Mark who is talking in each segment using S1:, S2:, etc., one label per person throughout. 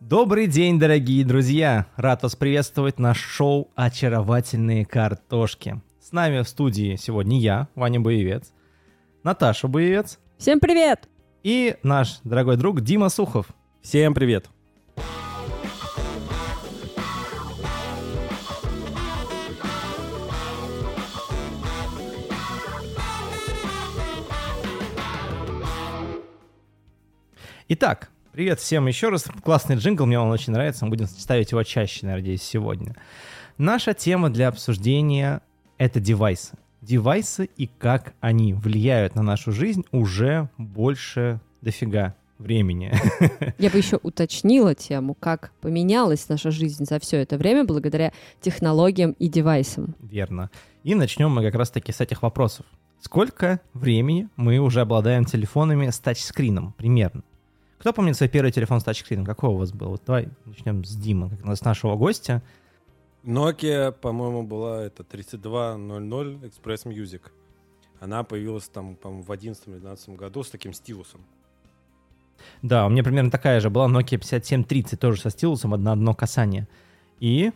S1: Добрый день, дорогие друзья! Рад вас приветствовать на шоу «Очаровательные картошки». С нами в студии сегодня я, Ваня Боевец, Наташа Боевец
S2: Всем привет!
S1: и наш дорогой друг Дима Сухов.
S3: Всем привет.
S1: Итак, привет всем еще раз. Классный джингл, мне он очень нравится. Мы будем ставить его чаще, надеюсь, сегодня. Наша тема для обсуждения — это девайсы. Девайсы и как они влияют на нашу жизнь уже больше дофига времени.
S2: Я бы еще уточнила тему, как поменялась наша жизнь за все это время благодаря технологиям и девайсам.
S1: Верно. И начнем мы как раз-таки с этих вопросов. Сколько времени мы уже обладаем телефонами с тачскрином примерно? Кто помнит свой первый телефон с тачскрином? Какой у вас был? Вот давай начнем с Димы, как с нашего гостя.
S3: Nokia, по-моему, была это 3200 Express Music. Она появилась там, по-моему, в 11-12 году с таким стилусом.
S1: Да, у меня примерно такая же была Nokia 5730, тоже со стилусом, одно, одно касание. И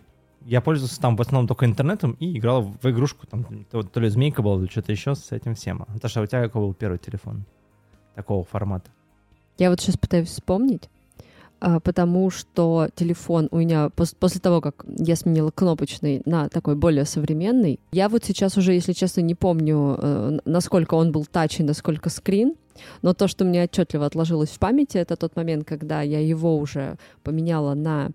S1: я пользовался там в основном только интернетом и играл в игрушку, там то, то ли змейка была, или что-то еще с этим всем. Наташа, у тебя какой был первый телефон такого формата?
S2: Я вот сейчас пытаюсь вспомнить, а, потому что телефон у меня пос- после того, как я сменила кнопочный на такой более современный, я вот сейчас уже, если честно, не помню, э, насколько он был тач и насколько скрин, но то, что мне отчетливо отложилось в памяти, это тот момент, когда я его уже поменяла на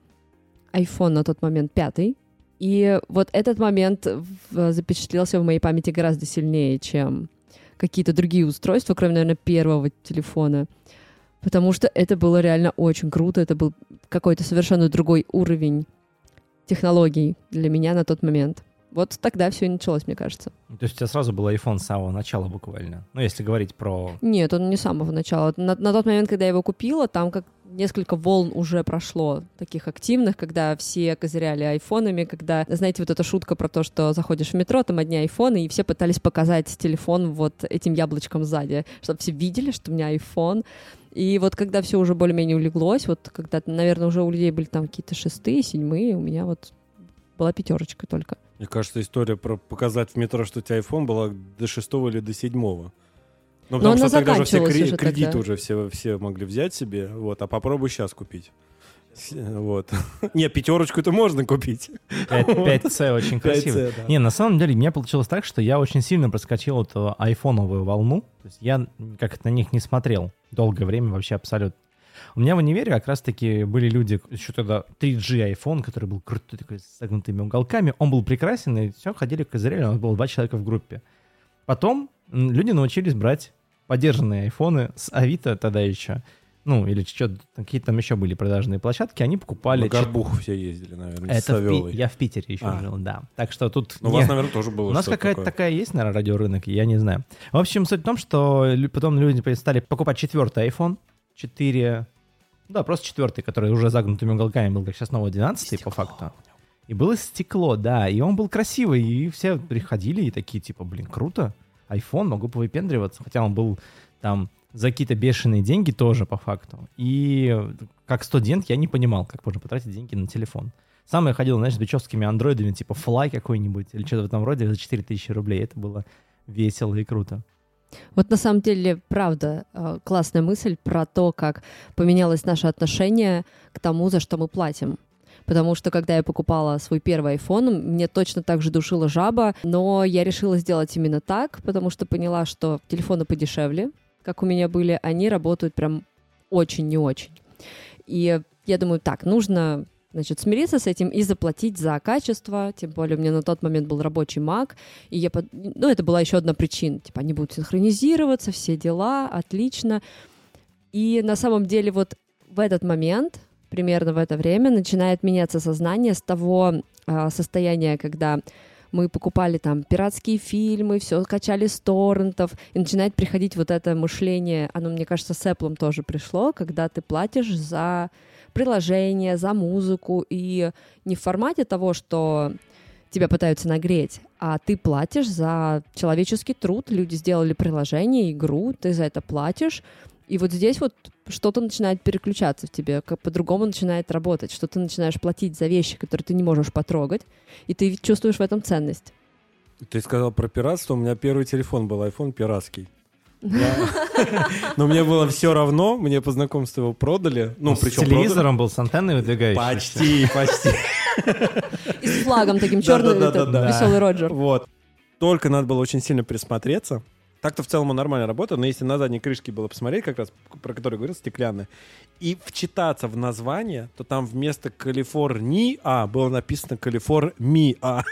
S2: iPhone на тот момент пятый. И вот этот момент в- запечатлелся в моей памяти гораздо сильнее, чем какие-то другие устройства, кроме, наверное, первого телефона. Потому что это было реально очень круто. Это был какой-то совершенно другой уровень технологий для меня на тот момент. Вот тогда все и началось, мне кажется.
S1: То есть у тебя сразу был iPhone с самого начала буквально. Ну, если говорить про...
S2: Нет, он не с самого начала. На, на тот момент, когда я его купила, там как несколько волн уже прошло, таких активных, когда все козыряли айфонами, когда, знаете, вот эта шутка про то, что заходишь в метро, там одни айфоны, и все пытались показать телефон вот этим яблочком сзади, чтобы все видели, что у меня айфон. И вот когда все уже более-менее улеглось, вот когда, наверное, уже у людей были там какие-то шестые, седьмые, у меня вот была пятерочка только.
S3: Мне кажется, история про показать в метро, что у тебя iPhone была до шестого или до седьмого. Ну, потому
S2: она
S3: что тогда же все
S2: заканчивалась
S3: кре-
S2: уже
S3: кредит
S2: тогда.
S3: уже все, все могли взять себе, вот, а попробуй сейчас купить. С- Вот. Не, пятерочку-то можно купить.
S1: 5C очень красиво.
S3: 5C, да.
S1: Не, на самом деле, у меня получилось так, что я очень сильно проскочил эту айфоновую волну. То есть я как на них не смотрел долгое время вообще абсолютно. У меня в универе как раз-таки были люди, еще тогда 3G iPhone, который был крутой, такой с загнутыми уголками. Он был прекрасен, и все, ходили козыряли, у нас было два человека в группе. Потом люди научились брать подержанные айфоны с Авито тогда еще. Ну, или что какие-то там еще были продажные площадки, они покупали...
S3: На Горбуху все ездили, наверное,
S1: Это в Пи- я в Питере еще
S3: А.
S1: жил, да. Так что тут...
S3: Ну, у
S1: не-
S3: вас, наверное, тоже было
S1: у нас какая-то такая есть, наверное, радиорынок, я не знаю. В общем, суть в том, что потом люди стали покупать четвертый iPhone, 4... Да, просто четвертый, который уже загнутыми уголками был, как сейчас новый 12 по факту. И было стекло, да, и он был красивый, и все приходили и такие, типа, блин, круто, iPhone, могу повыпендриваться, хотя он был там за какие-то бешеные деньги тоже, по факту. И как студент я не понимал, как можно потратить деньги на телефон. Сам я ходил, знаешь, с бичевскими андроидами, типа Fly какой-нибудь, или что-то в этом роде, за 4000 рублей. Это было весело и круто.
S2: Вот на самом деле, правда, э, классная мысль про то, как поменялось наше отношение к тому, за что мы платим. Потому что, когда я покупала свой первый iPhone, мне точно так же душила жаба, но я решила сделать именно так, потому что поняла, что телефоны подешевле, как у меня были, они работают прям очень не очень. И я думаю, так, нужно значит, смириться с этим и заплатить за качество. Тем более у меня на тот момент был рабочий Mac. И я, под- ну, это была еще одна причина. Типа, они будут синхронизироваться, все дела, отлично. И на самом деле вот в этот момент, примерно в это время, начинает меняться сознание с того а, состояния, когда мы покупали там пиратские фильмы, все качали с торрентов, и начинает приходить вот это мышление, оно, мне кажется, с Apple тоже пришло, когда ты платишь за приложение, за музыку, и не в формате того, что тебя пытаются нагреть, а ты платишь за человеческий труд, люди сделали приложение, игру, ты за это платишь, И вот здесь вот что-то начинает переключаться в тебе, как по-другому начинает работать, что ты начинаешь платить за вещи, которые ты не можешь потрогать, и ты чувствуешь в этом ценность.
S3: Ты сказал про пиратство. У меня первый телефон был iPhone пиратский. Но мне было все равно, мне по знакомству его продали. Ну,
S1: с телевизором был с антенной выдвигающейся.
S3: Почти, почти.
S2: И с флагом таким черным, веселый Роджер.
S3: Вот. Только надо было очень сильно присмотреться. Так-то в целом он нормально работает, но если на задней крышке было посмотреть, как раз про который говорил, стеклянная, и вчитаться в название, то там вместо Калифорния было написано Калифорния.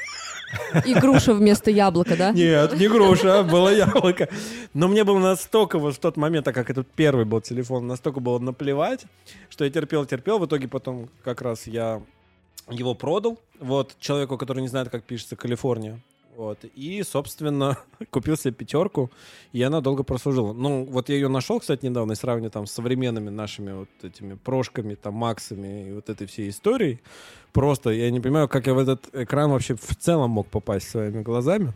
S2: И груша вместо яблока, да?
S3: Нет, не груша, было яблоко. Но мне было настолько вот в тот момент, так как этот первый был телефон, настолько было наплевать, что я терпел, терпел. В итоге потом как раз я его продал. Вот человеку, который не знает, как пишется Калифорния. Вот. И, собственно, купил себе пятерку, и она долго прослужила. Ну, вот я ее нашел, кстати, недавно, и сравниваю там с современными нашими вот этими прошками, там, максами и вот этой всей историей. Просто я не понимаю, как я в этот экран вообще в целом мог попасть своими глазами.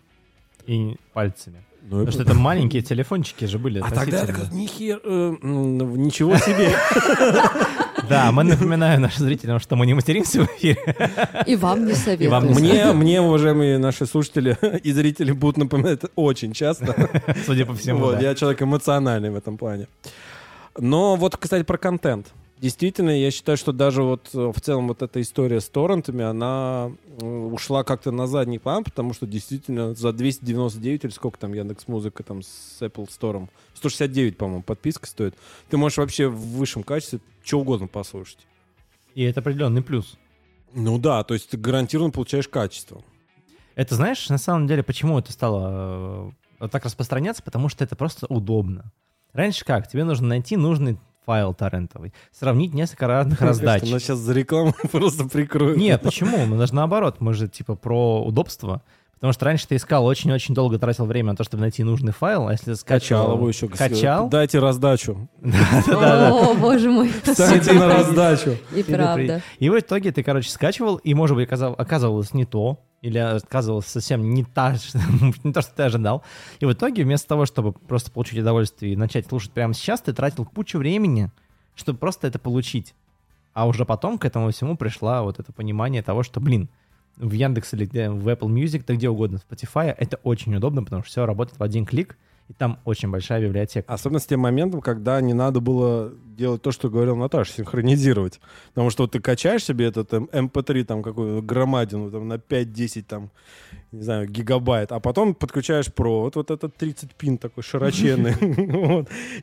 S1: И пальцами.
S3: Ну,
S1: Потому что это маленькие телефончики же были.
S3: А тогда такой, нихер, э, ничего себе.
S1: Да, мы напоминаем нашим зрителям, что мы не материмся в эфире.
S2: И вам не советую.
S1: вам не
S3: Мне, мне, уважаемые наши слушатели и зрители будут напоминать очень часто.
S1: Судя по всему,
S3: Вот,
S1: да.
S3: Я человек эмоциональный в этом плане. Но вот, кстати, про контент. Действительно, я считаю, что даже вот э, в целом вот эта история с торрентами, она э, ушла как-то на задний план, потому что действительно за 299 или сколько там Яндекс Музыка там с Apple Store, 169, по-моему, подписка стоит. Ты можешь вообще в высшем качестве что угодно послушать.
S1: И это определенный плюс.
S3: Ну да, то есть ты гарантированно получаешь качество.
S1: Это знаешь, на самом деле, почему это стало э, так распространяться? Потому что это просто удобно. Раньше как? Тебе нужно найти нужный файл торрентовый, сравнить несколько разных раздач.
S3: Нас сейчас за рекламу просто прикроют.
S1: Нет, почему? Мы даже наоборот, мы же типа про удобство. Потому что раньше ты искал очень-очень долго тратил время на то, чтобы найти нужный файл, а если скачал...
S3: Качал его еще.
S1: Качал?
S3: Дайте раздачу.
S2: О, боже мой.
S3: Ставьте на раздачу.
S2: И правда.
S1: И в итоге ты, короче, скачивал, и, может быть, оказывалось не то, или оказывалось совсем не, та, не то, что ты ожидал. И в итоге, вместо того, чтобы просто получить удовольствие и начать слушать прямо сейчас, ты тратил кучу времени, чтобы просто это получить. А уже потом к этому всему пришла вот это понимание того, что, блин, в Яндекс или в Apple Music, да где угодно, в Spotify, это очень удобно, потому что все работает в один клик, и там очень большая библиотека.
S3: Особенно с тем моментом, когда не надо было делать то, что говорил Наташа, синхронизировать. Потому что вот ты качаешь себе этот эм, MP3 там какую-то громадину там, на 5-10 там, не знаю, гигабайт, а потом подключаешь провод, вот этот 30 пин такой широченный,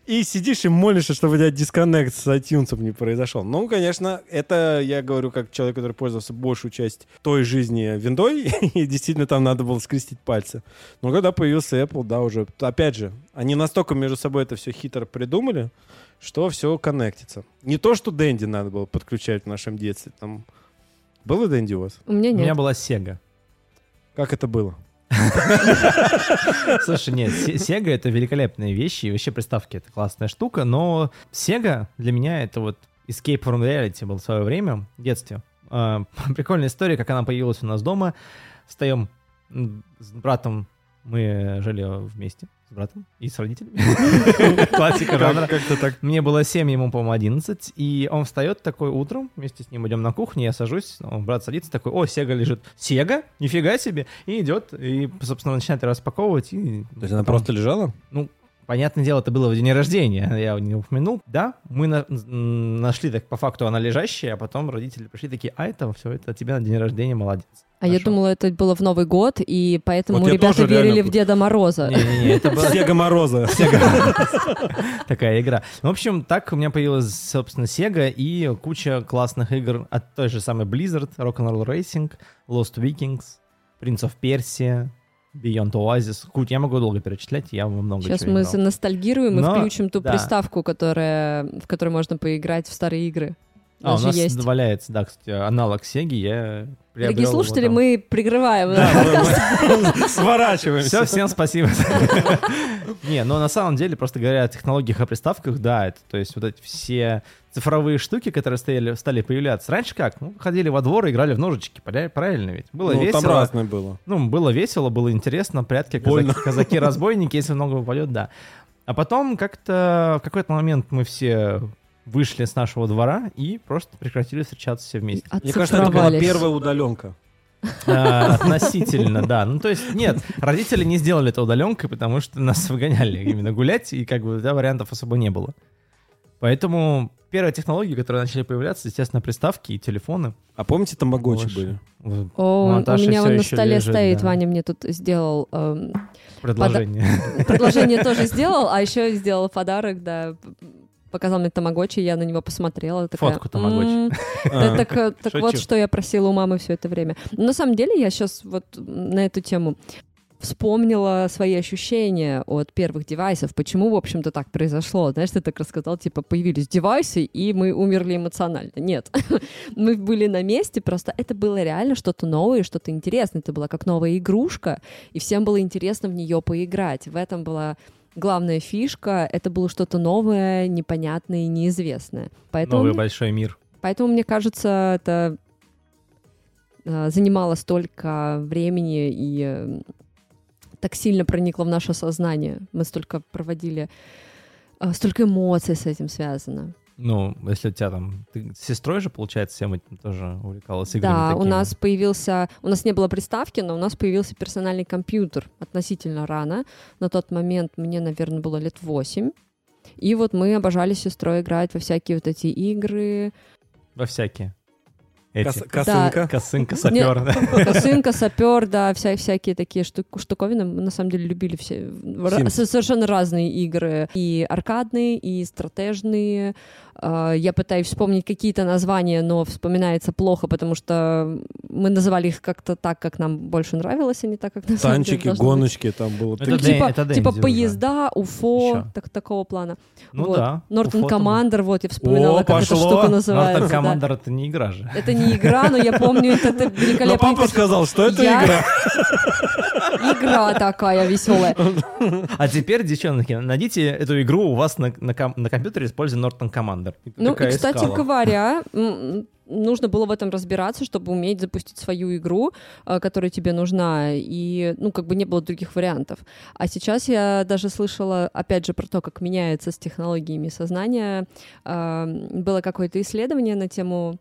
S3: и сидишь и молишься, чтобы у тебя дисконнект с iTunes не произошел. Ну, конечно, это я говорю как человек, который пользовался большую часть той жизни виндой, и действительно там надо было скрестить пальцы. Но когда появился Apple, да, уже, опять же, они настолько между собой это все хитро придумали, что все коннектится. Не то, что Дэнди надо было подключать в нашем детстве. Там... Было Дэнди у вас?
S2: У меня
S1: У меня
S2: нет.
S1: была Sega.
S3: Как это было?
S1: Слушай, нет, Sega это великолепные вещи, и вообще приставки это классная штука, но Sega для меня это вот Escape from Reality был в свое время, в детстве. А, Прикольная история, как она появилась у нас дома. Встаем с братом, мы жили вместе с братом и с родителями. Классика жанра.
S3: Как-то так.
S1: Мне было 7, ему, по-моему, 11, и он встает такой утром, вместе с ним идем на кухню, я сажусь, он, брат садится такой, о, Сега лежит. Сега? Нифига себе! И идет, и, собственно, начинает распаковывать. И
S3: То есть она просто лежала?
S1: Ну, понятное дело, это было в день рождения, я не упомянул. Да, мы на- нашли, так по факту она лежащая, а потом родители пришли такие, а это все, это тебе на день рождения, молодец.
S2: А я
S1: Хорошо.
S2: думала, это было в Новый год, и поэтому
S3: Вот я
S2: ребята
S3: тоже реально
S2: верили в Деда Мороза.
S1: Не-не-не, это было...
S3: Сега Мороза.
S1: Такая игра. Ну, В общем, так у меня появилась, собственно, Sega и куча классных игр от той же самой Blizzard, Rock'n'Roll Racing, Lost Vikings, Prince of Persia, Beyond Oasis. Куча, я могу долго перечислять, я много
S2: Сейчас мы заностальгируем и
S1: Но,
S2: включим ту
S1: да.
S2: приставку, которая, в которой можно поиграть в старые игры.
S1: А, у нас
S2: есть.
S1: валяется, да, кстати, аналог Сеги, я приобрел
S2: Дорогие
S1: его
S2: слушатели,
S1: там.
S2: мы прикрываем.
S3: Сворачиваемся.
S1: Все, всем спасибо. Не, но на самом деле, просто говоря о технологиях, о приставках, да, это, то есть вот эти все цифровые штуки, которые стояли, стали появляться. Раньше как? Ну, ходили во двор и играли в ножички, правильно ведь? Было
S3: Ну,
S1: весело.
S3: там разное было.
S1: Ну, было весело, было интересно, прятки, казаки-разбойники, если много попадет, да. А потом как-то в какой-то момент мы все вышли с нашего двора и просто прекратили встречаться все вместе.
S3: Мне кажется, это была первая удаленка.
S1: А, Относительно, да. Ну, то есть, нет, родители не сделали это удаленкой, потому что нас выгоняли именно гулять, и как бы, да, вариантов особо не было. Поэтому первые технологии, которые начали появляться, естественно, приставки и телефоны.
S3: А помните, тамагочи
S1: Больше.
S3: были?
S2: О, у
S1: Наташи
S2: меня вон на столе
S1: лежит,
S2: стоит,
S1: да.
S2: Ваня мне тут сделал эм,
S1: Предложение.
S2: предложение тоже сделал, а еще сделал подарок, да, показал мне тамагочи, я на него посмотрела. такая,
S1: Фотку тамагочи.
S2: «М,
S3: А,
S2: Так, э, так вот, что я просила у мамы все это время. Но на самом деле я сейчас вот на эту тему вспомнила свои ощущения от первых девайсов, почему, в общем-то, так произошло. Знаешь, ты так рассказал, типа, появились девайсы, и мы умерли эмоционально. Нет, мы были на месте, просто это было реально что-то новое, что-то интересное. Это была как новая игрушка, и всем было интересно в нее поиграть. В этом была главная фишка. Это было что-то новое, непонятное и неизвестное. Поэтому
S1: Новый
S2: мне-
S1: большой мир.
S2: Поэтому, мне кажется, это э, занимало столько времени и э, так сильно проникло в наше сознание. Мы столько проводили, э, столько эмоций с этим связано.
S1: Ну, если у тебя там... Ты с сестрой же, получается, всем этим тоже увлекалась играми
S2: да, у
S1: такими?
S2: нас появился, у нас не было приставки, но у нас появился персональный компьютер относительно рано. На тот момент мне, наверное, было лет восемь. И вот мы обожали с сестрой играть во всякие вот эти игры.
S1: Во всякие. Эти.
S3: Кос- Косынка.
S1: Косынка, сапер. да.
S2: Косынка, сапер, да, вся, всякие такие штук- штуковины. Мы на самом деле любили все со- совершенно разные игры. И аркадные, и стратежные. А, Я пытаюсь вспомнить какие-то названия, но вспоминается плохо, потому что мы называли их как-то так, как нам больше нравилось, а не так, как на деле
S3: Танчики,
S2: должно быть.
S3: гоночки, там было.
S1: Это
S3: такие-
S1: Дэ-
S2: Типа,
S1: это
S2: типа
S1: Дэнди
S2: поезда, уфо, так, такого плана.
S1: Ну
S2: Вот.
S1: да.
S2: Нортон. Командер, вот я вспоминала,
S3: О,
S2: как эта
S3: пошло.
S2: штука называется.
S1: Нортон
S2: да.
S1: Командер это не игра же.
S2: Это не игра, но я помню, это, это
S3: Но
S2: великолепный
S3: папа сказал, что это
S2: Я-
S3: игра.
S2: игра такая веселая.
S1: А теперь, девчонки, найдите эту игру у вас на, на, ком- на компьютере, используя Нортон Командер.
S2: Ну, и, кстати говоря, м, нужно было в этом разбираться, чтобы уметь запустить свою игру, э, которая тебе нужна, и, ну, как бы не было других вариантов. А сейчас я даже слышала, опять же, про то, как меняется с технологиями сознания. Э, Было какое-то исследование на тему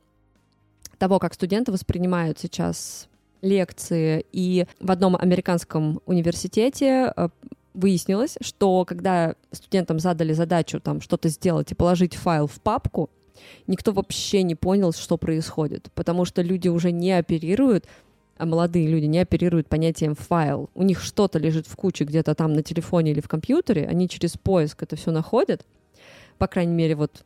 S2: того, как студенты воспринимают сейчас лекции, и в одном американском университете э, выяснилось, что когда студентам задали задачу там что-то сделать и положить файл в папку, никто вообще не понял, что происходит, потому что люди уже не оперируют, а молодые люди не оперируют понятием файл. У них что-то лежит в куче где-то там на телефоне или в компьютере, они через поиск это все находят, по крайней мере, вот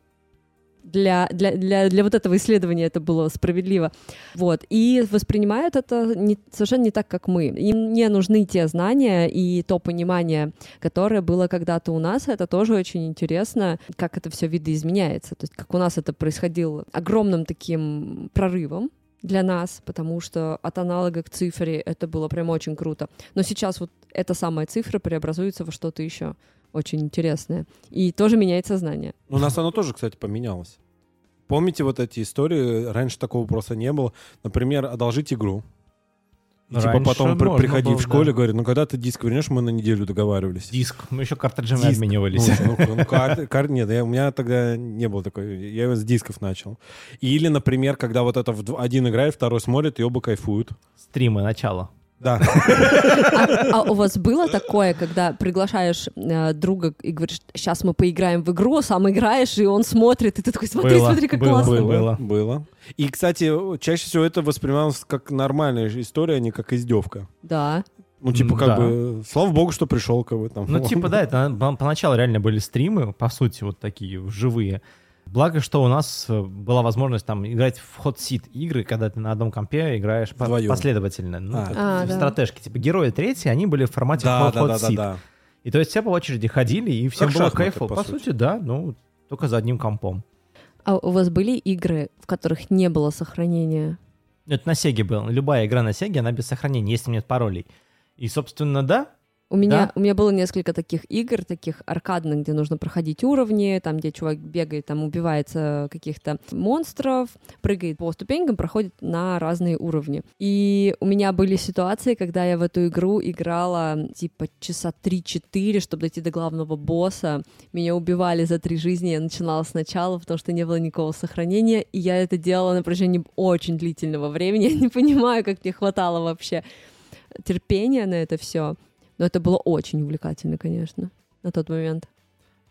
S2: для, для, для, для вот этого исследования это было справедливо. Вот. И воспринимают это не, совершенно не так, как мы. Им не нужны те знания и то понимание, которое было когда-то у нас. Это тоже очень интересно, как это все видоизменяется. То есть как у нас это происходило огромным таким прорывом для нас, потому что от аналога к цифре это было прям очень круто. Но сейчас вот эта самая цифра преобразуется во что-то еще очень интересное. И тоже меняет сознание.
S3: У нас оно тоже, кстати, поменялось. Помните вот эти истории? Раньше такого вопроса не было. Например, одолжить игру. И типа
S1: Раньше
S3: потом при- приходи
S1: было,
S3: в школе,
S1: да.
S3: говорит, ну когда ты диск вернешь, мы на неделю договаривались.
S1: Диск. Мы еще картриджами
S3: Диск.
S1: обменивались.
S3: Ну, ну, ну, кар- кар- нет, я- у меня тогда не было такой. Я его с дисков начал. Или, например, когда вот это в- один играет, второй смотрит, и оба кайфуют.
S1: Стримы, начало.
S3: Да.
S2: А, а у вас было такое, когда приглашаешь э, друга и говоришь, сейчас мы поиграем в игру, сам играешь, и он смотрит, и ты такой, смотри,
S1: Было,
S2: смотри, как
S1: было,
S2: классно.
S1: было.
S3: Было. И, кстати, чаще всего это воспринималось как нормальная история, а не как издевка.
S2: Да.
S3: Ну, типа, как
S1: Да.
S3: бы, слава богу, что пришел кого там.
S1: Ну, типа, да, это по- поначалу реально были стримы, по сути, вот такие живые. Благо, что у нас э, была возможность там играть в ход сит игры, когда ты на одном компе играешь по-
S3: Вдвоем.
S1: последовательно. Ну,
S3: А.
S2: А,
S1: в
S2: да.
S1: стратежке. Типа герои третьи, они были в формате
S3: Да,
S1: ход,
S3: да, да, да, да.
S1: И то есть все по очереди ходили, и всем
S3: Как
S1: было
S3: шахматы,
S1: кайфово.
S3: по
S1: По,
S3: сути.
S1: сути, да, ну, только за одним компом.
S2: А у вас были игры, в которых не было сохранения?
S1: Это на Сеге было. Любая игра на Сеге, она без сохранения, если нет паролей. И, собственно, да,
S2: У меня,
S1: Да?
S2: у меня было несколько таких игр, таких аркадных, где нужно проходить уровни, там, где чувак бегает, там, убивается каких-то монстров, прыгает по ступенькам, проходит на разные уровни. И у меня были ситуации, когда я в эту игру играла, типа, часа 3-4, чтобы дойти до главного босса. Меня убивали за три жизни, я начинала сначала, потому что не было никакого сохранения, и я это делала на протяжении очень длительного времени. Я не понимаю, как мне хватало вообще терпения на это все. Но это было очень увлекательно, конечно, на тот момент.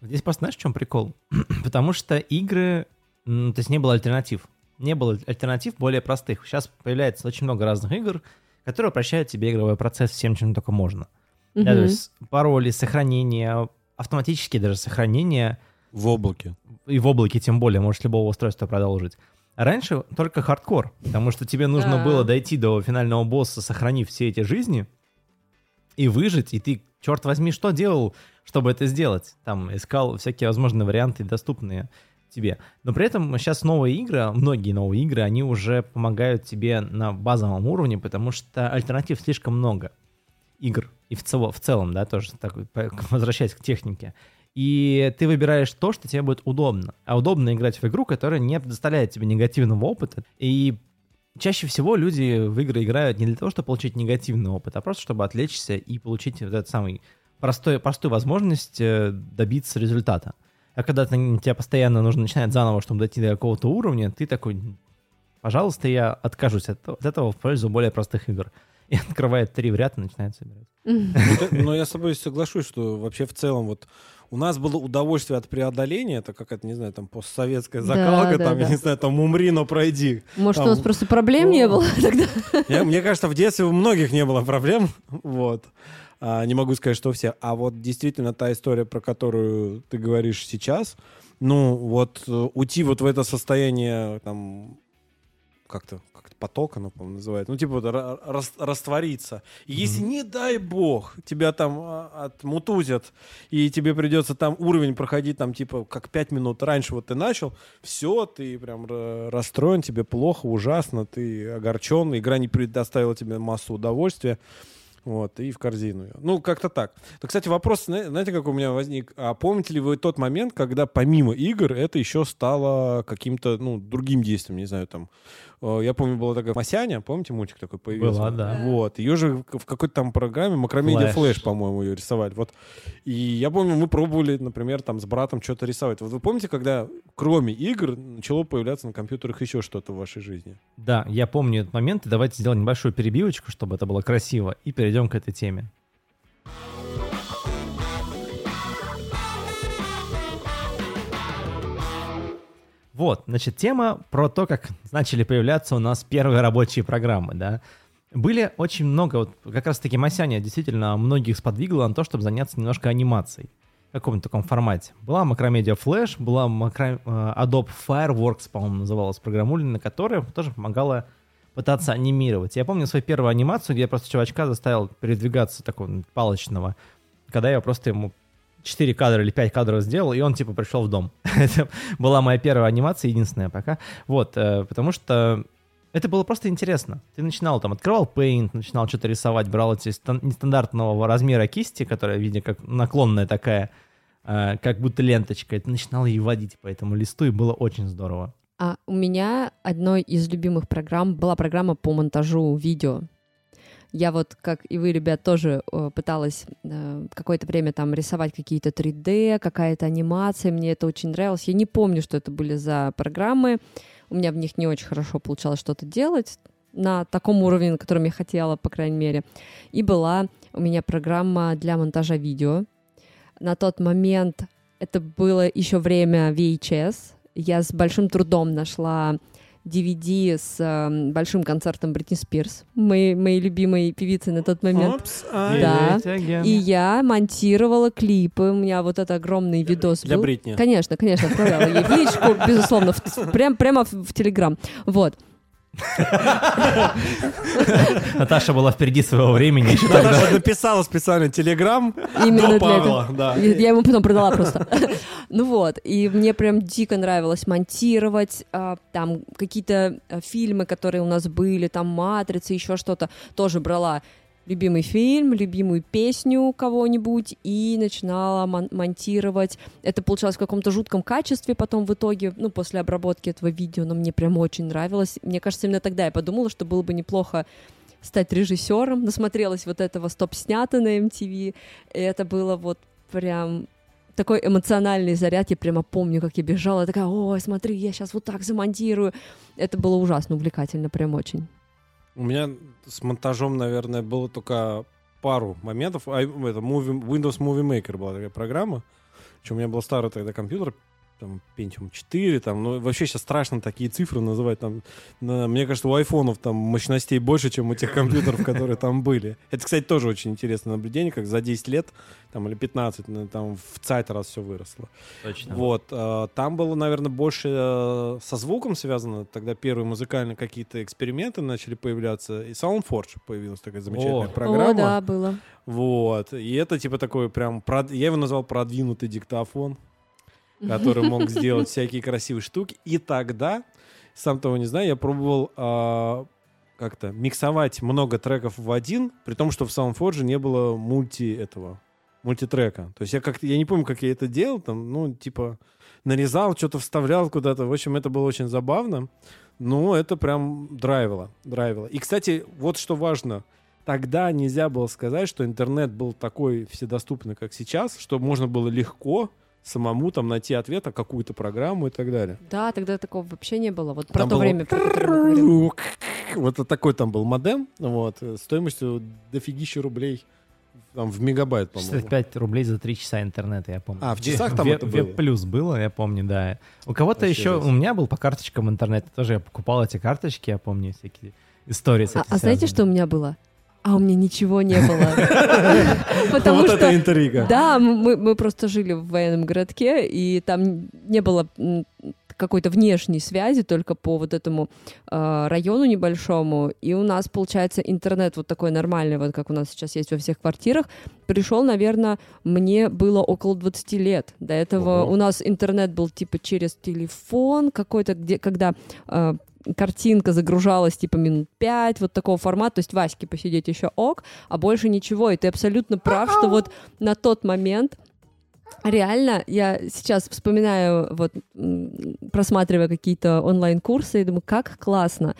S1: Здесь просто знаешь, в чем прикол? Потому что игры, то есть не было альтернатив. Не было альтернатив более простых. Сейчас появляется очень много разных игр, которые упрощают тебе игровой процесс всем, чем только можно. Да, то есть пароли, сохранение, автоматические даже сохранения,
S3: В облаке.
S1: и в облаке тем более, можешь любого устройства продолжить. Раньше только хардкор, потому что тебе нужно
S2: Да.
S1: было дойти до финального босса, сохранив все эти жизни, и выжить, и ты, черт возьми, что делал, чтобы это сделать? Там искал всякие возможные варианты, доступные тебе. Но при этом сейчас новые игры, многие новые игры, они уже помогают тебе на базовом уровне, потому что альтернатив слишком много игр. И в, цело, в целом, да, тоже так, возвращаясь к технике. И ты выбираешь то, что тебе будет удобно. А удобно играть в игру, которая не предоставляет тебе негативного опыта. И чаще всего люди в игры играют не для того, чтобы получить негативный опыт, а просто чтобы отвлечься и получить вот этот самый простой, простую возможность э, добиться результата. А когда ты, тебе постоянно нужно начинать заново, чтобы дойти до какого-то уровня, ты такой, пожалуйста, я откажусь от, от этого в пользу более простых игр. И открывает три в ряд и начинает собирать.
S2: Мгм.
S3: Ну, Но я с тобой соглашусь, что вообще в целом вот у нас было удовольствие от преодоления, это какая-то, не знаю, там постсоветская
S2: Да,
S3: закалка,
S2: да,
S3: там, я
S2: да.
S3: не знаю, там умри, но пройди.
S2: Может, у
S3: Там-
S2: нас просто проблем не было тогда?
S3: Я- Мне кажется, в детстве у многих не было проблем, вот. А, не могу сказать, что у всех. А вот действительно та история, про которую ты говоришь сейчас, ну вот э, уйти вот в это состояние там как-то как поток оно, по-моему, называют. Ну, типа вот ра- рас- раствориться. И если, не дай бог, тебя там а, отмутузят, и тебе придется там уровень проходить, там, типа, как пять минут раньше вот ты начал, все, ты прям ра- расстроен, тебе плохо, ужасно, ты огорчен, игра не предоставила тебе массу удовольствия. Вот, и в корзину. Ну, как-то так. Да, кстати, вопрос, зна- знаете, как у меня возник? А помните ли вы тот момент, когда помимо игр это еще стало каким-то, ну, другим действием, не знаю, там... э, Я помню, была такая Масяня, помните, мультик такой появился?
S1: Была, да.
S3: Вот, ее же в какой-то там программе Макромедиа
S1: Флэш.
S3: Флэш, по-моему, ее рисовали. Вот. И я помню, мы пробовали, например, там с братом что-то рисовать. Вот вы помните, когда кроме игр начало появляться на компьютерах еще что-то в вашей жизни?
S1: Да, я помню этот момент, и давайте сделаем небольшую перебивочку, чтобы это было красиво, и перейдем к этой теме. Вот, значит, тема про то, как начали появляться у нас первые рабочие программы, да. Были очень много, вот как раз-таки Масяня действительно многих сподвигла на то, чтобы заняться немножко анимацией в каком-то таком формате. Была Macromedia Flash, была Macro- э, Adobe Fireworks, по-моему, называлась программулина, которая тоже помогала пытаться анимировать. Я помню свою первую анимацию, где я просто чувачка заставил передвигаться такого палочного, когда я просто ему 4 кадра или 5 кадров сделал, и он типа пришел в дом. Это была моя первая анимация, единственная пока. Вот, э, потому что это было просто интересно. Ты начинал там, открывал Paint, начинал что-то рисовать, брал эти стан- нестандартного размера кисти, которая, видя как наклонная такая, э, как будто ленточка, и ты начинал ее водить по этому листу, и было очень здорово.
S2: А у меня одной из любимых программ была программа по монтажу видео. Я вот, как и вы, ребят, тоже э, пыталась э, какое-то время там рисовать какие-то 3D, какая-то анимация, мне это очень нравилось. Я не помню, что это были за программы, у меня в них не очень хорошо получалось что-то делать на таком уровне, на котором я хотела, по крайней мере. И была у меня программа для монтажа видео. На тот момент это было еще время VHS. Я с большим трудом нашла DVD с э, большим концертом Бритни Спирс, моей, моей любимой певицы на тот момент.
S3: Опс,
S2: Да.
S1: It again.
S2: И я монтировала клипы. У меня вот этот огромный видос
S3: Для
S2: был.
S3: Бритни.
S2: Конечно, конечно, отправляла ей в личку, безусловно, в- прям, прямо в, в Телеграм. Вот.
S1: Наташа была впереди своего времени.
S3: Наташа написала специально телеграм
S2: Именно
S3: до Павла,
S2: я ему потом продала просто. Ну вот, и мне прям дико нравилось монтировать а, там какие-то а, фильмы, которые у нас были, там «Матрица», еще что-то, тоже брала любимый фильм, любимую песню кого-нибудь и начинала мон- монтировать. Это получалось в каком-то жутком качестве потом в итоге, ну, после обработки этого видео, но мне прям очень нравилось. Мне кажется, именно тогда я подумала, что было бы неплохо стать режиссером. Насмотрелась вот этого стоп-снято на MTV, и это было вот прям такой эмоциональный заряд, я прямо помню, как я бежала, такая, ой, смотри, я сейчас вот так замонтирую. Это было ужасно увлекательно, прям очень.
S3: У меня с монтажом, наверное, было только пару моментов. А, это Windows Movie Maker была такая программа. Причем у меня был старый тогда компьютер, там, Pentium 4, там, ну, вообще сейчас страшно такие цифры называть, там, на, мне кажется, у айфонов там мощностей больше, чем у тех компьютеров, которые там были. Это, кстати, тоже очень интересное наблюдение, как за 10 лет, там, или 15, ну, там, в цайт раз все выросло.
S1: Точно.
S3: Вот, э, там было, наверное, больше э, со звуком связано, тогда первые музыкальные какие-то эксперименты начали появляться, и SoundForge появилась такая замечательная
S1: О.
S3: программа.
S2: О, да, было.
S3: Вот. И это типа такой прям... прод- Я его назвал продвинутый диктофон, который мог сделать всякие красивые штуки. И тогда, сам того не знаю, я пробовал а, как-то миксовать много треков в один, при том, что в SoundForge не было мульти этого, мультитрека. То есть я как-то... Я не помню, как я это делал, там, ну, типа нарезал, что-то вставлял куда-то. В общем, это было очень забавно. Ну, это прям драйвило, драйвило. И, кстати, вот что важно — тогда нельзя было сказать, что интернет был такой вседоступный, как сейчас, что можно было легко самому там найти ответ на какую-то программу и так далее.
S2: Да, тогда такого вообще не было. Вот про
S3: Там
S2: то
S3: было
S2: время, про которое мы говорим.
S3: Вот такой там был модем, вот, э, стоимостью дофигища рублей, там в мегабайт, по-моему.
S1: 65 рублей за 3 часа интернета, я помню.
S3: А, в часах там
S1: Ве-
S3: это было?
S1: плюс было, я помню, да. У кого-то еще,
S3: жесть.
S1: у меня был по карточкам интернет, тоже я покупал эти карточки, я помню всякие истории с
S2: А, а знаете, что у меня было? А у меня ничего не было. Потому
S3: Вот это
S2: что
S3: интрига.
S2: Да, мы, мы просто жили в военном городке, и там не было какой-то внешней связи только по вот этому э, району небольшому. И у нас, получается, интернет вот такой нормальный, вот как у нас сейчас есть во всех квартирах, пришел, наверное, мне было около 20 лет. До этого
S3: Ого.
S2: у нас интернет был типа через телефон какой-то, где, когда э, картинка загружалась типа минут 5, вот такого формата, то есть Ваське посидеть еще ок, а больше ничего. И ты абсолютно прав, что вот на тот момент реально я сейчас вспоминаю, вот просматривая какие-то онлайн-курсы, и думаю, как классно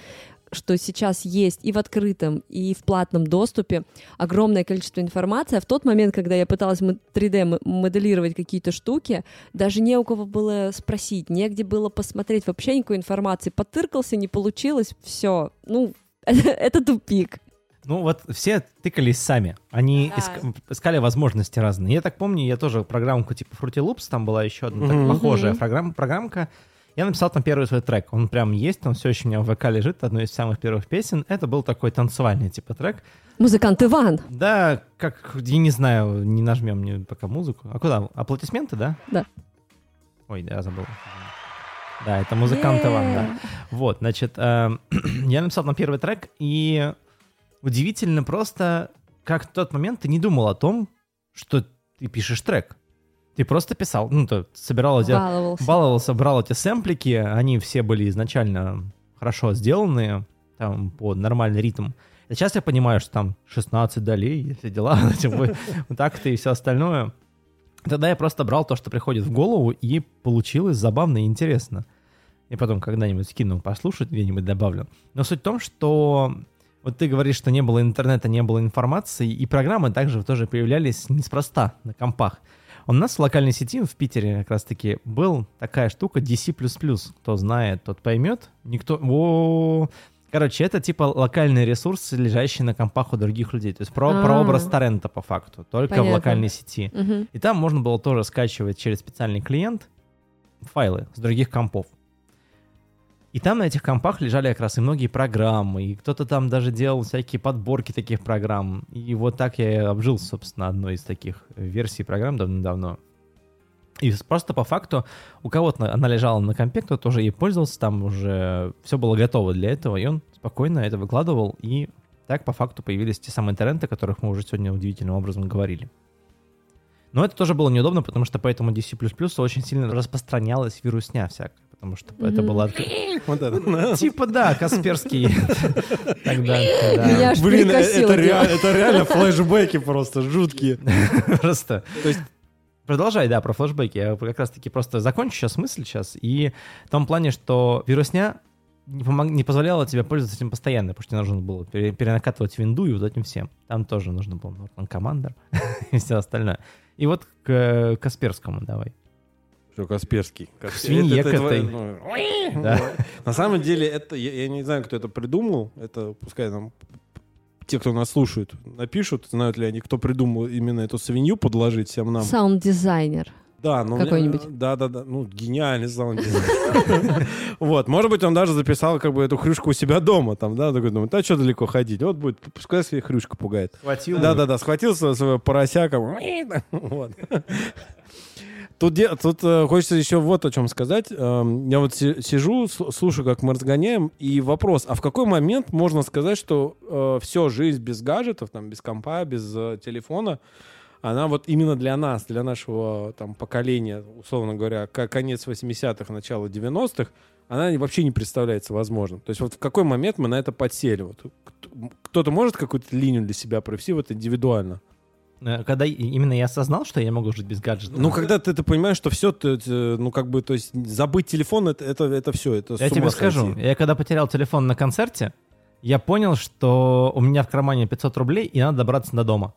S2: что сейчас есть и в открытом, и в платном доступе огромное количество информации. А в тот момент, когда я пыталась мо- 3D м- моделировать какие-то штуки, даже не у кого было спросить, негде было посмотреть, вообще никакой информации. Потыркался, не получилось, все. Ну, это тупик.
S1: Ну вот все тыкались сами. Они
S2: Да.
S1: иск- искали возможности разные. Я так помню, я тоже программку типа Fruity Loops, там была еще одна так похожая
S2: Мгм.
S1: программа, программка. Я написал там первый свой трек. Он прям есть, он все еще у меня в ВК лежит, одной из самых первых песен. Это был такой танцевальный типа трек.
S2: Музыкант Иван.
S1: Да, как, я не знаю, не нажмем мне пока музыку. А куда? Аплодисменты, да?
S2: Да.
S1: Ой, да, я забыл. Да, это музыкант Иван, да. Вот, значит, э, я написал там первый трек, и удивительно просто, как в тот момент ты не думал о том, что ты пишешь трек. Ты просто писал, ну, ты собирал эти...
S2: Баловался.
S1: Баловался, брал эти сэмплики, они все были изначально хорошо сделаны, там, под нормальный ритм. И сейчас я понимаю, что там 16 долей, и все дела, вот так-то и все остальное. Тогда я просто брал то, что приходит в голову, и получилось забавно и интересно. И потом когда-нибудь скину послушать, где-нибудь добавлю. Но суть в том, что вот ты говоришь, что не было интернета, не было информации, и программы также тоже появлялись неспроста на компах. У нас в локальной сети в Питере как раз-таки был такая штука DC++. Кто знает, тот поймет. Никто... О, Короче, это типа локальный ресурс, лежащий на компах у других людей. То есть про,
S2: А.
S1: прообраз торрента по факту, только в
S2: Понятно.
S1: локальной сети.
S2: Мгм.
S1: И там можно было тоже скачивать через специальный клиент файлы с других компов. И там на этих компах лежали как раз и многие программы, и кто-то там даже делал всякие подборки таких программ. И вот так я обжил, собственно, одной из таких версий программ давно-давно. И просто по факту у кого-то она лежала на компе, кто-то тоже ей пользовался, там уже все было готово для этого, и он спокойно это выкладывал, и так по факту появились те самые торренты, о которых мы уже сегодня удивительным образом говорили. Но это тоже было неудобно, потому что по этому DC++ очень сильно распространялась вирусня всякая. Потому что это
S2: Мгм.
S1: было...
S3: Вот это. да.
S1: Типа, да, Касперский. Тогда, да.
S3: Блин, э, это, реально, это реально флешбеки просто жуткие.
S1: Просто.
S3: То есть-
S1: Продолжай, да, про флешбеки. Я как раз-таки просто закончу сейчас мысль сейчас. И в том плане, что вирусня не, помог- не позволяла тебе пользоваться этим постоянно, потому что тебе нужно было пере- перенакатывать винду и вот этим всем. Там тоже нужно было Norton Commander и все остальное. И вот к Касперскому давай.
S3: Что, Касперский.
S1: К свинье к этой.
S3: ну,
S1: Да.
S3: На самом деле, это я, я не знаю, кто это придумал. Это пускай там те, кто нас слушают, напишут, знают ли они, кто придумал именно эту свинью подложить всем нам.
S2: Саунд-дизайнер.
S3: Да, ну
S2: Какой-нибудь.
S3: Да, да, да. Ну, гениальный саунд Вот, может быть, он даже записал как бы эту хрюшку у себя дома, там, да, такой думает, а что далеко ходить? Вот будет, пускай себе хрюшка пугает.
S1: Хватил.
S3: Да, да, да, схватил своего, своего поросяка. Вот. Тут, тут э, хочется еще вот о чем сказать. Эм, я вот си- сижу, слушаю, как мы разгоняем, и вопрос, а в какой момент можно сказать, что все, жизнь без гаджетов, там, без компа, без э, телефона, она вот именно для нас, для нашего там поколения, условно говоря, конец 80-х, начало 90-х, она вообще не представляется возможным. То есть вот в какой момент мы на это подсели? Вот кто- кто-то может какую-то линию для себя провести вот индивидуально?
S1: Э, Когда именно я осознал, что я могу жить без гаджета.
S3: Ну, когда ты, ты понимаешь, что все, ну, как бы, то есть, забыть телефон, это, это, это все, это
S1: Я тебе скажу,
S3: сойти.
S1: я когда потерял телефон на концерте, я понял, что у меня в кармане 500 рублей, и надо добраться до дома.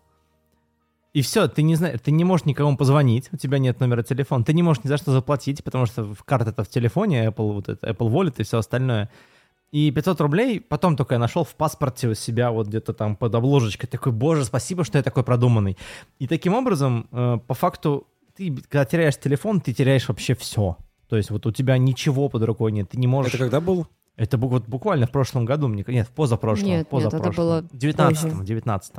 S1: И все, ты не знаешь, ты не можешь никому позвонить, у тебя нет номера телефона, ты не можешь ни за что заплатить, потому что карта это в телефоне, Apple, вот это, Apple Wallet и все остальное. И 500 рублей потом только я нашел в паспорте у себя вот где-то там под обложечкой. Такой, боже, спасибо, что я такой продуманный. И таким образом, э, по факту, ты, когда теряешь телефон, ты теряешь вообще все. То есть вот у тебя ничего под рукой нет, ты не можешь...
S3: Это когда был?
S1: Это вот буквально в прошлом году, мне, нет, в позапрошлом.
S2: Нет, нет, это
S1: позапрошлом.
S2: было
S1: В 19 19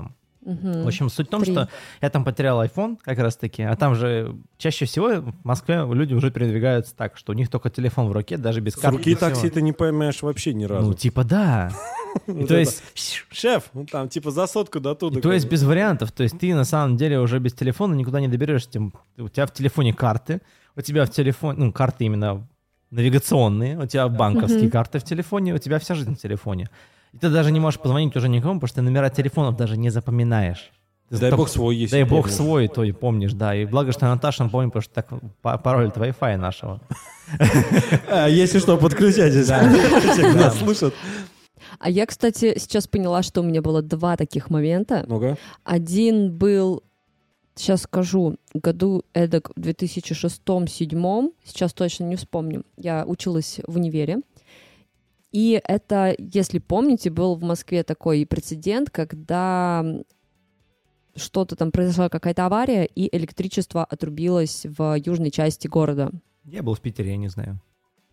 S2: Мгм.
S1: В общем, суть в том,
S2: Три.
S1: что я там потерял iPhone как раз-таки, а там же чаще всего в Москве люди уже передвигаются так, что у них только телефон в руке, даже без
S3: С
S1: карты.
S3: руки
S1: без всего.
S3: такси ты не поймешь вообще ни разу.
S1: Ну, типа да. То есть...
S3: Шеф, ну, там, типа, за сотку до туда.
S1: То есть без вариантов. То есть ты на самом деле уже без телефона никуда не доберешься. У тебя в телефоне карты, у тебя в телефоне, ну, карты именно навигационные, у тебя банковские карты в телефоне, у тебя вся жизнь в телефоне. И ты даже не можешь позвонить уже никому, потому что ты номера телефонов даже не запоминаешь. Ты
S3: Дай
S1: только-
S3: бог свой есть.
S1: Дай бог свой, то и помнишь, да. И благо, что Наташа помнит, потому что так па- пароль от Wi-Fi нашего.
S3: А, если что, подключайтесь. Нас слышат.
S2: А я, кстати, сейчас поняла, что у меня было два таких момента.
S3: Ну-ка.
S2: Один был, сейчас скажу, году эдак в 2006-2007, сейчас точно не вспомню. Я училась в универе. И это, если помните, был в Москве такой прецедент, когда что-то там произошла какая-то авария, и электричество отрубилось в южной части города.
S1: Я был в Питере, я не знаю.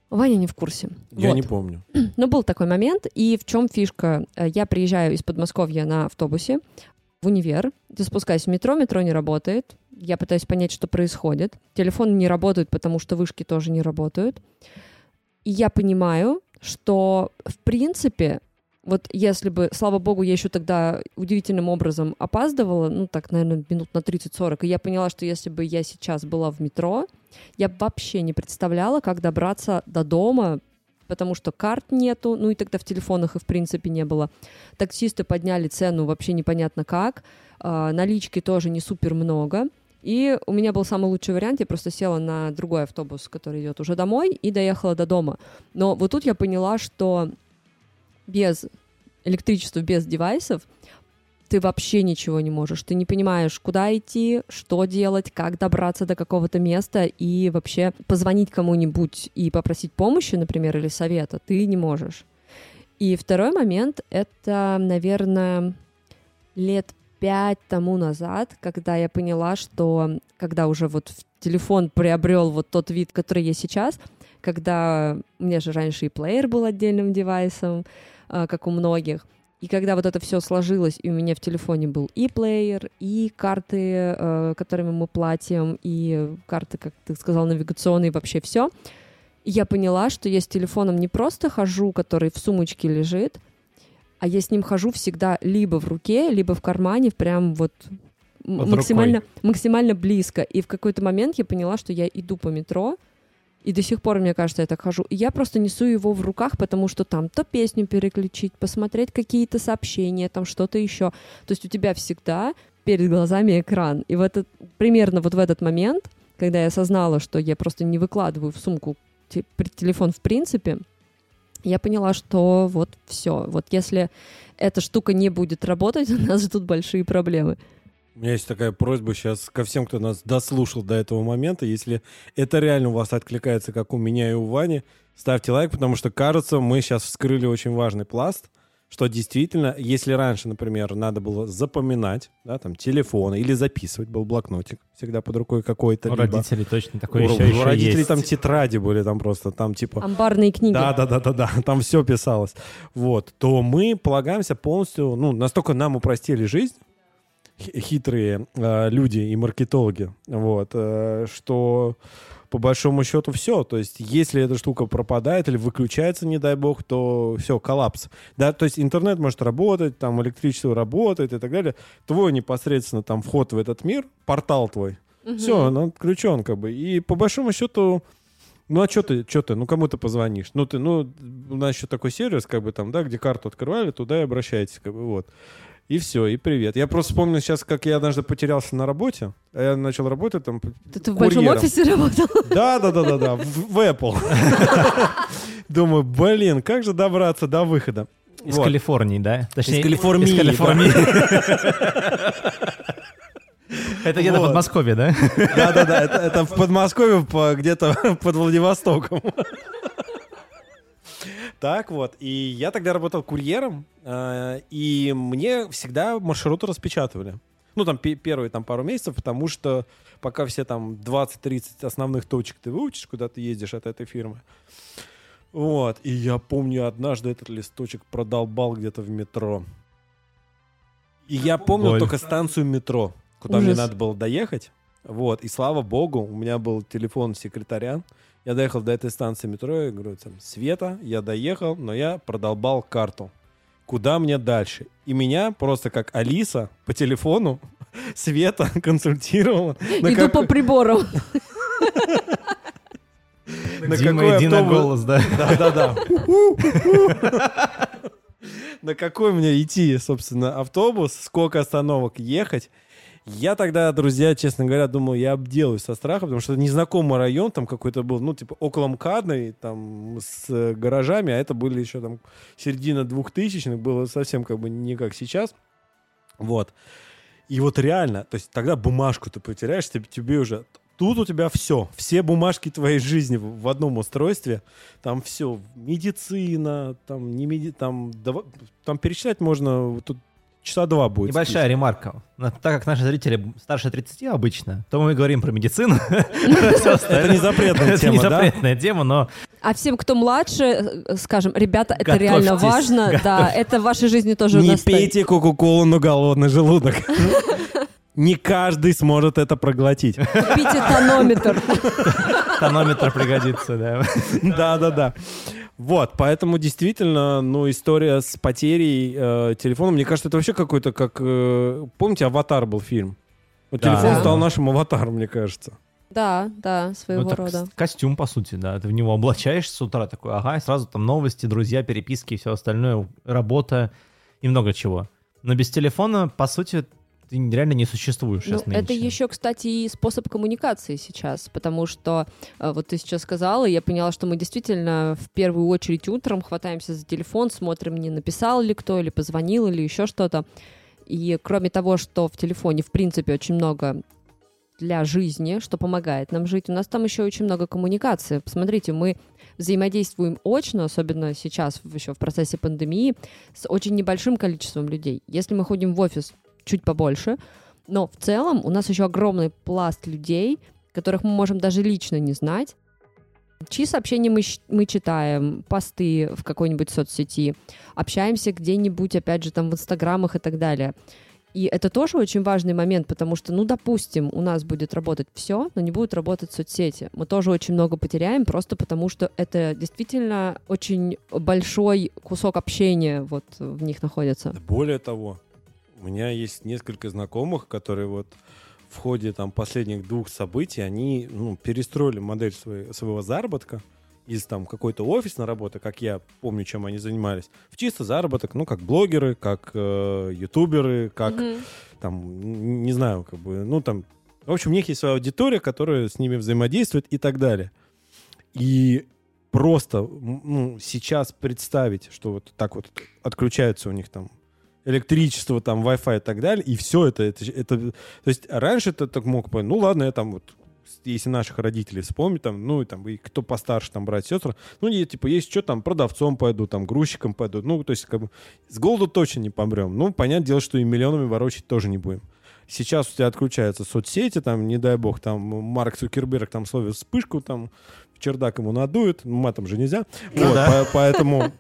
S2: Ваня не в курсе.
S3: Я
S2: Вот.
S3: не помню.
S2: Но был такой момент, и в чем фишка? Э, Я приезжаю из Подмосковья на автобусе в универ, я спускаюсь в метро, метро не работает, я пытаюсь понять, что происходит. Телефоны не работают, потому что вышки тоже не работают. И я понимаю, что, в принципе, вот если бы, слава богу, я еще тогда удивительным образом опаздывала, ну так, наверное, минут на 30-40, и я поняла, что если бы я сейчас была в метро, я вообще не представляла, как добраться до дома, потому что карт нету, ну и тогда в телефонах и в принципе не было. Таксисты подняли цену вообще непонятно как, а, налички тоже не супер много. И у меня был самый лучший вариант, я просто села на другой автобус, который идет уже домой, и доехала до дома. Но вот тут я поняла, что без электричества, без девайсов ты вообще ничего не можешь. Ты не понимаешь, куда идти, что делать, как добраться до какого-то места и вообще позвонить кому-нибудь и попросить помощи, например, или совета, ты не можешь. И второй момент — это, наверное, лет пять тому назад, когда я поняла, что когда уже вот телефон приобрел вот тот вид, который есть сейчас, когда у меня же раньше и плеер был отдельным девайсом, а, как у многих, и когда вот это все сложилось, и у меня в телефоне был и плеер, и карты, э, которыми мы платим, и карты, как ты сказал, навигационные, вообще все, я поняла, что я с телефоном не просто хожу, который в сумочке лежит, а я с ним хожу всегда либо в руке, либо в кармане, прям вот
S1: Под
S2: максимально, максимально близко. И в какой-то момент я поняла, что я иду по метро, И до сих пор, мне кажется, я так хожу. И я просто несу его в руках, потому что там то песню переключить, посмотреть какие-то сообщения, там что-то еще. То есть у тебя всегда перед глазами экран. И в этот, примерно вот в этот момент, когда я осознала, что я просто не выкладываю в сумку те- телефон в принципе, я поняла, что вот все. Вот если эта штука не будет работать, у нас ждут большие проблемы.
S3: У меня есть такая просьба сейчас ко всем, кто нас дослушал до этого момента. Если это реально у вас откликается, как у меня и у Вани, ставьте лайк, потому что, кажется, мы сейчас вскрыли очень важный пласт, что действительно, если раньше, например, надо было запоминать, да, там, телефоны или записывать, был блокнотик всегда под рукой какой-то.
S1: У
S3: либо-
S1: родителей точно такое
S3: у,
S1: еще,
S3: у
S1: еще
S3: родителей
S1: есть.
S3: там тетради были, там просто, там типа...
S2: Амбарные книги.
S3: Да, да, да, да, да, там все писалось. Вот, то мы полагаемся полностью, ну, настолько нам упростили жизнь, хи- хитрые э, люди и маркетологи, вот, э, что по большому счету все. То есть, если эта штука пропадает или выключается, не дай бог, то все, коллапс. Да, то есть интернет может работать, там электричество работает и так далее. Твой непосредственно там вход в этот мир, портал твой,
S2: Мгм.
S3: все, он отключен как бы. И по большому счету, ну а что ты, что ты, ну кому ты позвонишь? Ну ты, ну у нас еще такой сервис, как бы там, да, где карту открывали, туда и обращайтесь, как бы вот. И все, и привет. Я просто вспомнил сейчас, как я однажды потерялся на работе. А Я начал работать там.
S2: Ты, ты в большом офисе работал?
S3: Да, да, да, да, да, в, в Apple. Думаю, блин, как же добраться до выхода?
S1: Из
S3: Вот.
S1: Калифорнии, да? Точнее,
S3: Из Калифорнии,
S1: Из Калифорнии. Это где-то в. Подмосковье, да?
S3: Да, да, да, это, это в Подмосковье, по- где-то под Владивостоком. Так вот, и я тогда работал курьером, э, и мне всегда маршруты распечатывали. Ну, там пе- первые там пару месяцев, потому что пока все там 20-30 основных точек ты выучишь, куда ты ездишь от этой фирмы. Вот, и я помню, однажды этот листочек продолбал где-то в метро. И я помню
S1: Боль.
S3: только станцию метро, куда мне
S2: Ужас.
S3: надо было доехать. Вот, и слава богу, у меня был телефон секретаря. Я доехал до этой станции метро, я говорю, там, Света, я доехал, но я продолбал карту. Куда мне дальше? И меня просто как Алиса по телефону Света консультировала.
S2: Иду
S3: как-
S2: по приборам.
S3: на
S1: Дима,
S3: какой
S1: иди на голос, да?
S3: Да-да-да. На какой мне идти, собственно, автобус, сколько остановок ехать. Я тогда, друзья, честно говоря, думал, я обделаюсь со страха, потому что незнакомый район там какой-то был, ну, типа, около МКАДной, там, с э, гаражами, а это были еще там середина двухтысячных, было совсем как бы не как сейчас. Вот. И вот реально, то есть тогда бумажку ты потеряешь, тебе, тебе уже... Тут у тебя все, все бумажки твоей жизни в, одном устройстве, там все, медицина, там не меди, там, дава- там перечислять можно, тут часа два будет.
S1: Небольшая ремарка. На- Так как наши зрители старше 30 обычно, то мы говорим про медицину.
S3: Это не запретная
S1: Это не
S3: тема, да?
S1: запретная тема, но
S2: А всем, кто младше, э, скажем, ребята, это реально важно. Да, это в вашей жизни тоже
S3: Не пейте кока-колу на голодный желудок. Не каждый сможет это проглотить.
S2: Купите тонометр.
S1: тонометр пригодится, да.
S3: Да-да-да. Вот, поэтому действительно, ну, история с потерей э, телефона, мне кажется, это вообще какой-то как... э, помните, «Аватар» был фильм? Вот
S1: Да.
S3: телефон стал нашим аватаром, мне кажется.
S2: Да, да,
S1: Ну,
S2: своего
S1: это
S2: рода.
S1: кос- костюм, по сути, да. Ты в него облачаешься с утра, такой, ага, и сразу там новости, друзья, переписки и все остальное, работа и много чего. Но без телефона, по сути, ты реально не существуешь
S2: Ну,
S1: сейчас
S2: это еще, кстати, и способ коммуникации сейчас, потому что э, вот ты сейчас сказала, и я поняла, что мы действительно в первую очередь утром хватаемся за телефон, смотрим, не написал ли кто, или позвонил, или еще что-то. И кроме того, что в телефоне, в принципе, очень много для жизни, что помогает нам жить, у нас там еще очень много коммуникации. Посмотрите, мы взаимодействуем очно, особенно сейчас, еще в процессе пандемии, с очень небольшим количеством людей. Если мы ходим в офис чуть побольше, но в целом у нас еще огромный пласт людей, которых мы можем даже лично не знать, чьи сообщения мы, мы читаем, посты в какой-нибудь соцсети, общаемся где-нибудь, опять же, там в инстаграмах и так далее. И это тоже очень важный момент, потому что, ну, допустим, у нас будет работать все, но не будут работать соцсети. Мы тоже очень много потеряем, просто потому что это действительно очень большой кусок общения вот в них находится.
S3: Более того, у меня есть несколько знакомых, которые вот в ходе там последних двух событий они ну, перестроили модель своей, своего заработка из там какой-то офисной работы, как я помню, чем они занимались, в чисто заработок, ну, как блогеры, как э, ютуберы, как
S2: Мгм.
S3: там, не знаю, как бы, ну, там, в общем, у них есть своя аудитория, которая с ними взаимодействует и так далее. И просто ну, сейчас представить, что вот так вот отключается у них там электричество, там, Wi-Fi и так далее, и все это, это, это то есть раньше ты так мог понять, ну ладно, я там вот если наших родителей вспомнить, там, ну, и там, и кто постарше, там, брать сестры, ну, не, типа, есть что, там, продавцом пойду, там, грузчиком пойду, ну, то есть, как бы, с голоду точно не помрем. Ну, понятное дело, что и миллионами ворочать тоже не будем. Сейчас у тебя отключаются соцсети, там, не дай бог, там, Марк Цукерберг там словит вспышку, там, в чердак ему надует, ну, матом же нельзя.
S1: Ну
S3: Вот,
S1: да.
S3: по- поэтому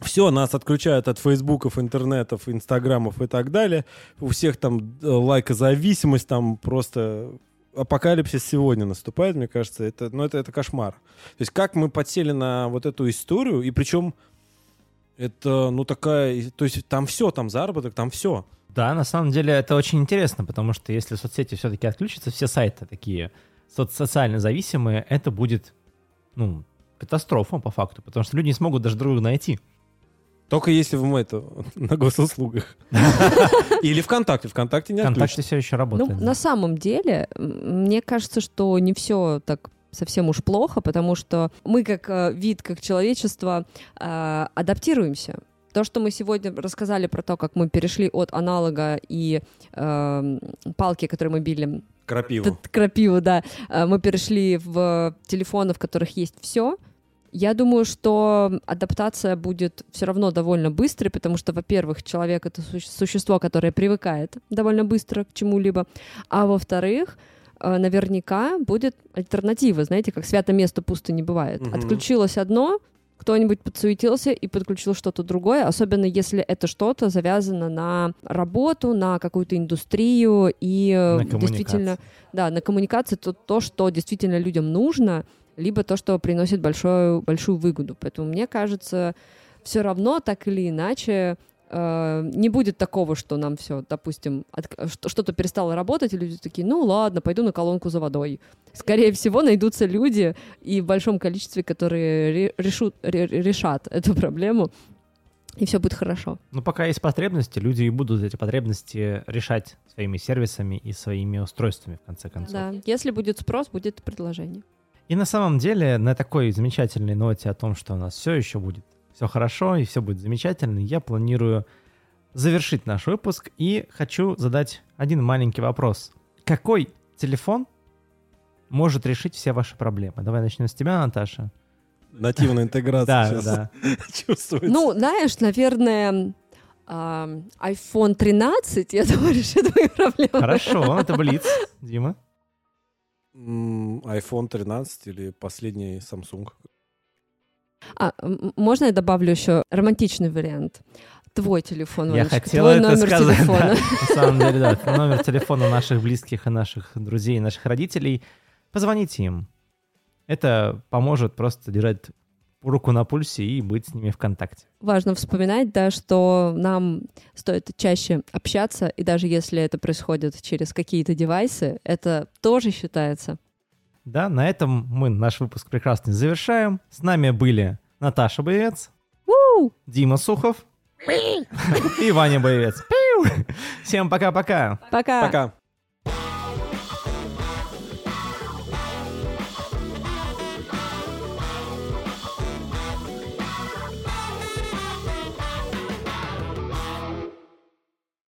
S3: все, нас отключают от фейсбуков, интернетов, инстаграмов и так далее. У всех там э, лайкозависимость, там просто апокалипсис сегодня наступает, мне кажется. Это, ну, это, это кошмар. То есть как мы подсели на вот эту историю, и причем это, ну, такая... То есть там все, там заработок, там все.
S1: Да, на самом деле это очень интересно, потому что если соцсети все-таки отключатся, все сайты такие соц- социально зависимые, это будет, ну, катастрофа по факту, потому что люди не смогут даже друг друга найти.
S3: Только если мы это на госуслугах. Или ВКонтакте. ВКонтакте не
S1: ВКонтакте все еще
S2: Ну,
S1: работает.
S2: на самом деле, мне кажется, что не все так совсем уж плохо, потому что мы как э, вид, как человечество э, адаптируемся. То, что мы сегодня рассказали про то, как мы перешли от аналога и э, палки, которые мы били,
S3: Крапиву.
S2: крапиву, да, э, мы перешли в телефоны, в которых есть все. Я думаю, что адаптация будет все равно довольно быстрой, потому что, во-первых, человек это суще- существо, которое привыкает довольно быстро к чему-либо, а во-вторых, э, наверняка будет альтернатива, знаете, как свято место пусто не бывает.
S3: Мгм.
S2: Отключилось одно, кто-нибудь подсуетился и подключил что-то другое, особенно если это что-то завязано на работу, на какую-то индустрию и э,
S1: На
S2: действительно, да, на коммуникации то, то, что действительно людям нужно, либо то, что приносит большую, большую выгоду. Поэтому мне кажется, все равно так или иначе э, не будет такого, что нам все, допустим, от- что- что-то перестало работать, и люди такие, ну ладно, пойду на колонку за водой. Скорее всего, найдутся люди и в большом количестве, которые ре- решут, ре- решат эту проблему, и все будет хорошо.
S1: Ну, пока есть потребности, люди и будут эти потребности решать своими сервисами и своими устройствами, в конце концов.
S2: Да. Если будет спрос, будет предложение.
S1: И на самом деле, на такой замечательной ноте о том, что у нас все еще будет все хорошо и все будет замечательно, я планирую завершить наш выпуск и хочу задать один маленький вопрос. Какой телефон может решить все ваши проблемы? Давай начнем с тебя, Наташа.
S3: Нативная интеграция
S1: Да,
S3: сейчас
S1: да.
S3: чувствуется.
S2: Ну, знаешь, наверное, iPhone 13, я думаю, решит твои проблемы.
S1: Хорошо, это Блиц. Дима.
S3: IPhone 13 или последний Samsung.
S2: А, можно я добавлю еще романтичный вариант? Твой телефон,
S1: Я
S2: Ванечка,
S1: хотел
S2: твой
S1: это
S2: номер
S1: сказать.
S2: телефона.
S1: да. На самом деле, да. Номер телефона наших близких и наших друзей, и наших родителей. Позвоните им. Это поможет просто держать руку на пульсе и быть с ними в контакте.
S2: Важно вспоминать, да, что нам стоит чаще общаться, и даже если это происходит через какие-то девайсы, это тоже считается.
S1: Да, на этом мы наш выпуск прекрасный завершаем. С нами были Наташа Боевец, Дима Сухов и Ваня Боевец. Всем пока-пока.
S2: Пока!
S3: Пока.